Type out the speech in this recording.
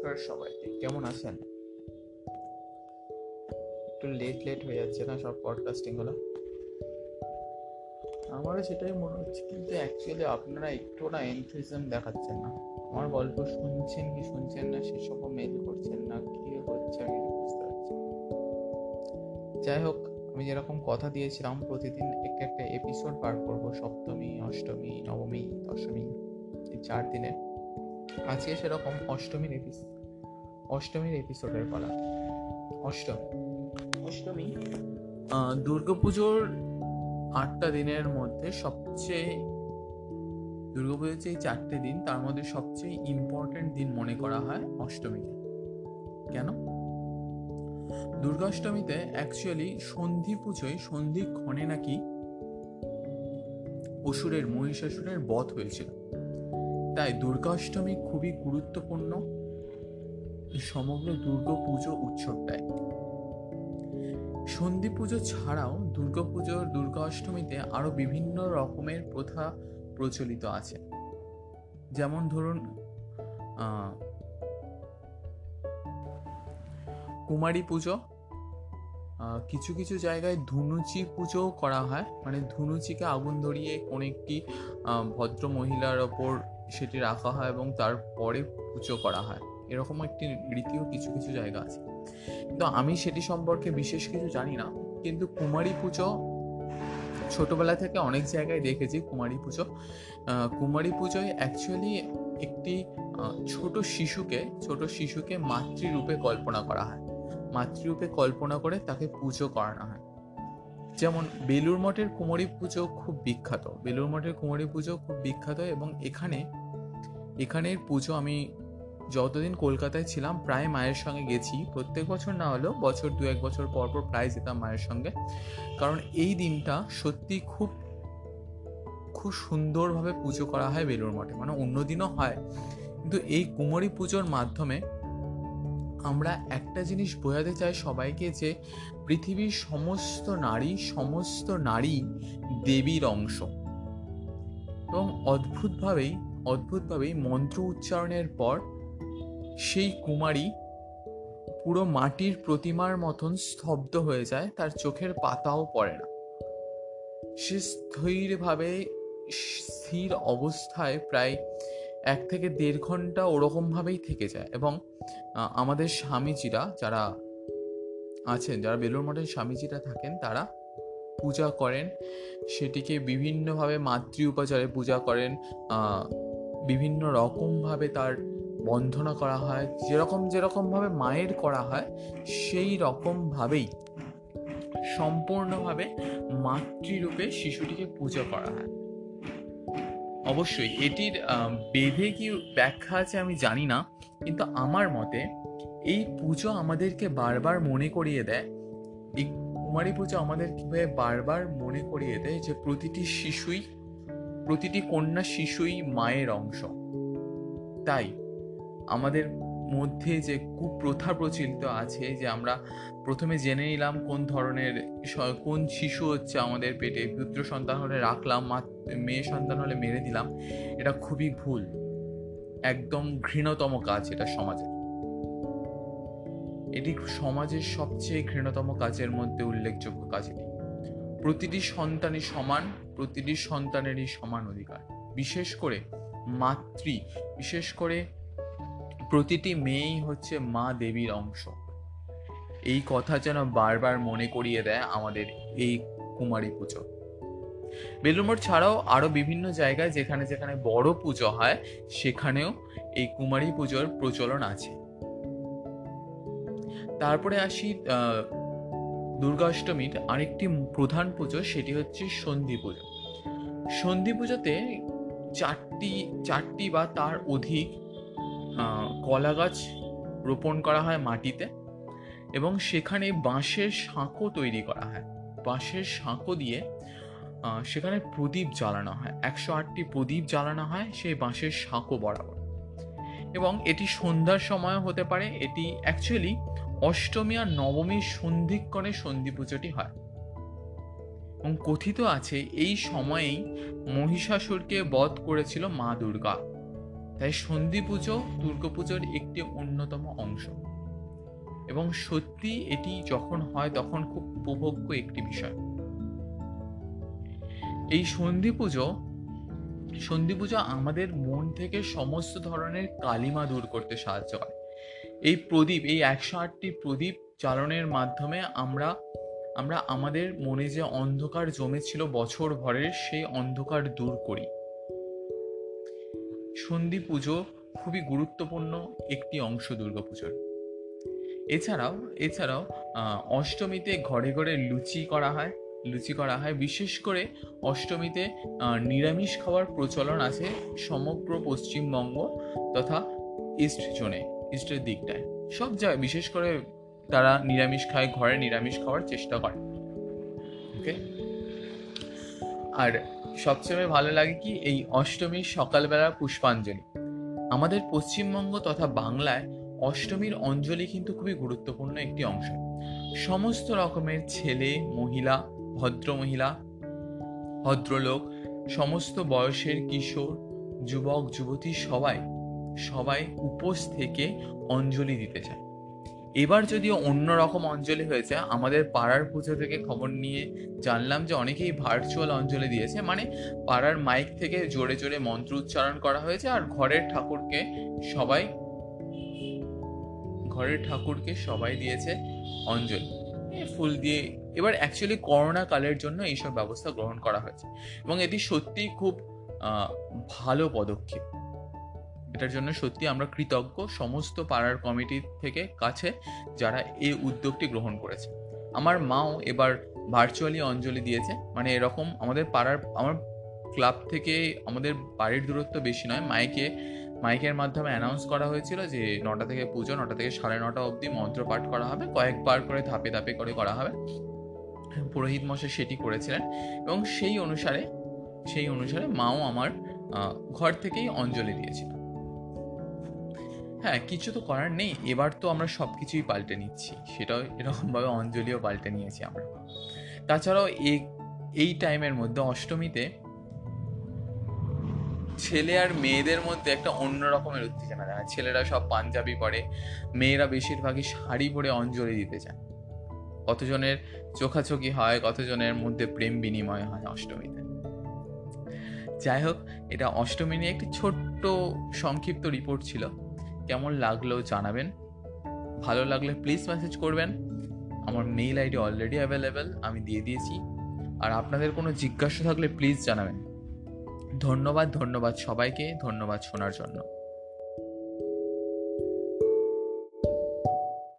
নমস্কার সবাইকে, কেমন আছেন? একটু লেট লেট হয়ে যাচ্ছে না সব পডকাস্টিংগুলো আমারও সেটাই মনে হচ্ছে, কিন্তু অ্যাকচুয়ালি আপনারা একটু না এনথুইজম দেখাচ্ছেন না। আমার গল্প শুনছেন কি শুনছেন না সেসবও মেল করছেন না, কি হচ্ছে আমি বুঝতে পারছি যাই হোক, আমি যেরকম কথা দিয়েছিলাম, প্রতিদিন একটা একটা এপিসোড বার করব, সপ্তমী, অষ্টমী, নবমী, দশমী, এই চার দিনে আজকে সেরকম অষ্টমীর এপিসোড অষ্টমীর এপিসোডের পালা অষ্টমী। অষ্টমী? দুর্গাপুজোর আটটা দিনের মধ্যে সবচেয়ে দুর্গাপুজোর যে চারটে দিন তার মধ্যে সবচেয়ে ইম্পর্টেন্ট দিন মনে করা হয় অষ্টমীকে কেন? দুর্গাষ্টমীতে অ্যাকচুয়ালি সন্ধি পুজোয় সন্ধিক্ষণে নাকি অসুরের মহিষাসুরের বধ হয়েছিল। তাই দুর্গাষ্টমী খুবই গুরুত্বপূর্ণ। সমগ্র দুর্গা পুজো উৎসবটায় সন্ধি পুজো ছাড়াও দুর্গা অষ্টমীতে আরও বিভিন্ন রকমের প্রথা প্রচলিত আছে। যেমন ধরুন কুমারী পুজো কিছু কিছু জায়গায় ধুনুচি পুজোও করা হয়। মানে ধুনুচিকে আগুন ধরিয়ে কোনো একটি ভদ্র মহিলার ওপর সেটি রাখা হয় এবং তারপরে পুজো করা হয়। এরকম একটি রীতিও কিছু কিছু জায়গা আছে। কিন্তু আমি সেটি সম্পর্কে বিশেষ কিছু জানি না। কিন্তু কুমারী পুজো, ছোটবেলা থেকে অনেক জায়গায় দেখেছি কুমারী পুজো। কুমারী পুজোয় অ্যাকচুয়ালি একটি ছোট শিশুকে ছোট শিশুকে মাতৃরূপে কল্পনা করা হয়। মাতৃরূপে কল্পনা করে তাকে পুজো করানো হয়। যেমন বেলুর মঠের কুমারী পুজো খুব বিখ্যাত। বেলুর মঠের কুমারী পুজো খুব বিখ্যাত এবং এখানে, এখানের পুজো আমি যতদিন কলকাতায় ছিলাম প্রায় মায়ের সঙ্গে গেছি। প্রত্যেক বছর না হলেও বছর দু এক বছর পর পর প্রায় যেতাম মায়ের সঙ্গে। কারণ এই দিনটা সত্যি খুব খুব সুন্দরভাবে পুজো করা হয় বেলুর মঠে। মানে অন্য দিনও হয়। কিন্তু এই কুমারী পুজোর মাধ্যমে আমরা একটা জিনিস বোঝাতে চাই সবাইকে যে পৃথিবীর সমস্ত নারী সমস্ত নারী দেবীর অংশ। এবং অদ্ভুতভাবেই অদ্ভুতভাবেই মন্ত্র উচ্চারণের পর সেই কুমারী পুরো মাটির প্রতিমার মতন স্তব্ধ হয়ে যায়, তার চোখের পাতাও পড়ে না। সে স্থিরভাবে, স্থির অবস্থায় প্রায় এক থেকে দেড় ঘণ্টা ওরকমভাবেই থেকে যায় এবং আমাদের স্বামীজিরা যারা আছেন, যারা বেলুর মঠের স্বামীজিরা থাকেন, তারা পূজা করেন। সেটিকে বিভিন্নভাবে মাতৃ উপাচারে পূজা করেন। বিভিন্ন রকমভাবে তার বন্ধনা করা হয়। যেরকম যেরকমভাবে মায়ের করা হয়, সেই রকমভাবেই সম্পূর্ণভাবে মাতৃরূপে শিশুটিকে পুজো করা হয়। অবশ্যই, এটির বেঁধে কি ব্যাখ্যা আছে আমি জানি না, কিন্তু আমার মতে এই পুজো আমাদেরকে বারবার মনে করিয়ে দেয়। এই কুমারী পুজো আমাদের কীভাবে বারবার মনে করিয়ে দেয় যে প্রতিটি শিশুই, প্রতিটি কন্যা শিশুই মায়ের অংশ। তাই আমাদের মধ্যে যে কুপ্রথা প্রচলিত আছে যে আমরা প্রথমে জেনে নিলাম কোন ধরনের কোন শিশু হচ্ছে আমাদের পেটে, পুত্র সন্তান হলে রাখলাম মেয়ে সন্তান হলে মেরে দিলাম, এটা খুবই ভুল। একদম ঘৃণতম কাজ এটা সমাজের। এটি সমাজের সবচেয়ে ঘৃণতম কাজের মধ্যে উল্লেখযোগ্য কাজ এটি। প্রতিটি সন্তানই সমান, প্রতিটি সন্তানেরই সমান অধিকার। বিশেষ করে মাতৃ, বিশেষ করে প্রতিটি মেয়েই হচ্ছে মা দেবীর অংশ। এই কথা যেন বারবার মনে করিয়ে দেয় আমাদের এই কুমারী পুজো। বেলুমঠ ছাড়াও আরও বিভিন্ন জায়গায় যেখানে যেখানে বড় পুজো হয়, সেখানেও এই কুমারী পুজোর প্রচলন আছে। তারপরে আসি দুর্গাষ্টমীর আরেকটি প্রধান পুজো, সেটি হচ্ছে সন্ধি পুজো। সন্ধি পুজোতে চারটি চারটি বা তার অধিক কলা গাছ রোপণ করা হয় মাটিতে এবং সেখানে বাঁশের সাঁকো তৈরি করা হয়। বাঁশের সাঁকো দিয়ে সেখানে প্রদীপ জ্বালানো হয়। একশো আটটি প্রদীপ জ্বালানো হয় সেই বাঁশের সাঁকো বরাবর। এবং এটি সন্ধ্যার সময় হতে পারে। এটি অ্যাকচুয়ালি অষ্টমী আর নবমীর সন্ধিক্ষণে সন্ধি পুজোটি হয়। এবং কথিত আছে, এই সময়েই মহিষাসুরকে বধ করেছিল মা দুর্গা। তাই সন্ধি পুজো দুর্গাপুজোর একটি অন্যতম অংশ। এবং সত্যি এটি যখন হয় তখন খুব উপভোগ্য একটি বিষয়। এই সন্ধি পুজো সন্ধি পুজো আমাদের মন থেকে সমস্ত ধরনের কালিমা দূর করতে সাহায্য করে। এই প্রদীপ, এই একশো আটটি প্রদীপ জ্বালনের মাধ্যমে আমরা আমরা আমাদের মনে যে অন্ধকার জমেছিল বছর ভরের সেই অন্ধকার দূর করি। সন্ধি পুজো খুবই গুরুত্বপূর্ণ একটি অংশ দুর্গাপুজোর এছাড়াও এছাড়াও অষ্টমীতে ঘরে ঘরে লুচি করা হয়, লুচি করা হয়। বিশেষ করে অষ্টমীতে নিরামিষ খাওয়ার প্রচলন আছে সমগ্র পশ্চিমবঙ্গ তথা ইস্ট জোনে, ইস্টের দিকটায়। সব জায়গায় বিশেষ করে তারা নিরামিষ খায়, ঘরে নিরামিষ খাওয়ার চেষ্টা করে। ওকে আর সবচেয়ে ভালো লাগে কি এই অষ্টমীর সকালবেলা পুষ্পাঞ্জলি। আমাদের পশ্চিমবঙ্গ তথা বাংলায় অষ্টমীর অঞ্জলি কিন্তু খুবই গুরুত্বপূর্ণ একটি অংশ। সমস্ত রকমের ছেলে, মহিলা, ভদ্র মহিলা, ভদ্রলোক, সমস্ত বয়সের কিশোর, যুবক, যুবতী সবাই সবাই উপোস থেকে অঞ্জলি দিতে চায়। এবার যদিও অন্য রকম অঞ্জলি হয়েছে, আমাদের পাড়ার পুজো থেকে খবর নিয়ে জানলাম যে অনেকেই ভার্চুয়াল অঞ্জলি দিয়েছে মানে পাড়ার মাইক থেকে জোরে জোরে মন্ত্র উচ্চারণ করা হয়েছে আর ঘরের ঠাকুরকে সবাই, ঘরের ঠাকুরকে সবাই দিয়েছে অঞ্জলি। ফুল দিয়ে, এবার অ্যাকচুয়ালি করোনা কালের জন্য এইসব ব্যবস্থা গ্রহণ করা হয়েছে। এবং এটি সত্যি খুব ভালো পদক্ষেপ। এটার জন্য সত্যি আমরা কৃতজ্ঞ সমস্ত পাড়ার কমিটির থেকে কাছে যারা এই উদ্যোগটি গ্রহণ করেছে। আমার মাও এবার ভার্চুয়ালি অঞ্জলি দিয়েছে। মানে এরকম আমাদের পাড়ার, আমার ক্লাব থেকে আমাদের বাড়ির দূরত্ব বেশি নয়। মাইকে, মাইকের মাধ্যমে অ্যানাউন্স করা হয়েছিল যে নটা থেকে পুজো, নটা থেকে সাড়ে নটা অবধি মন্ত্র পাঠ করা হবে। কয়েকবার করে ধাপে ধাপে করে করা হবে। পুরোহিত মশাই সেটি করেছিলেন এবং সেই অনুসারে সেই অনুসারে মাও আমার ঘর থেকেই অঞ্জলি দিয়েছিল। হ্যাঁ কিছু তো করার নেই। এবার তো আমরা সব কিছুই পাল্টে নিচ্ছি। সেটাও এরকমভাবে অঞ্জলিও পাল্টে নিয়েছি আমরা। তাছাড়াও এই টাইমের মধ্যে অষ্টমীতে ছেলে আর মেয়েদের মধ্যে একটা অন্য রকমের উত্তেজনা দেখা ছেলেরা সব পাঞ্জাবি পরে, মেয়েরা বেশিরভাগই শাড়ি পরে অঞ্জলি দিতে চায়। কতজনের চোখাচোখি হয়, কতজনের মধ্যে প্রেম বিনিময় হয় অষ্টমীতে। যাই হোক, এটা অষ্টমী নিয়ে একটি ছোট্ট সংক্ষিপ্ত রিপোর্ট ছিল। কেমন লাগল জানাবেন। ভালো লাগলে প্লিজ মেসেজ করবেন। আমার মেইল আইডি অলরেডি অ্যাভেলেবেল আমি দিয়ে দিয়েছি। আর আপনাদের কোনো জিজ্ঞাসা থাকলে প্লিজ জানাবেন। ধন্যবাদ ধন্যবাদ সবাইকে, ধন্যবাদ শোনার জন্য।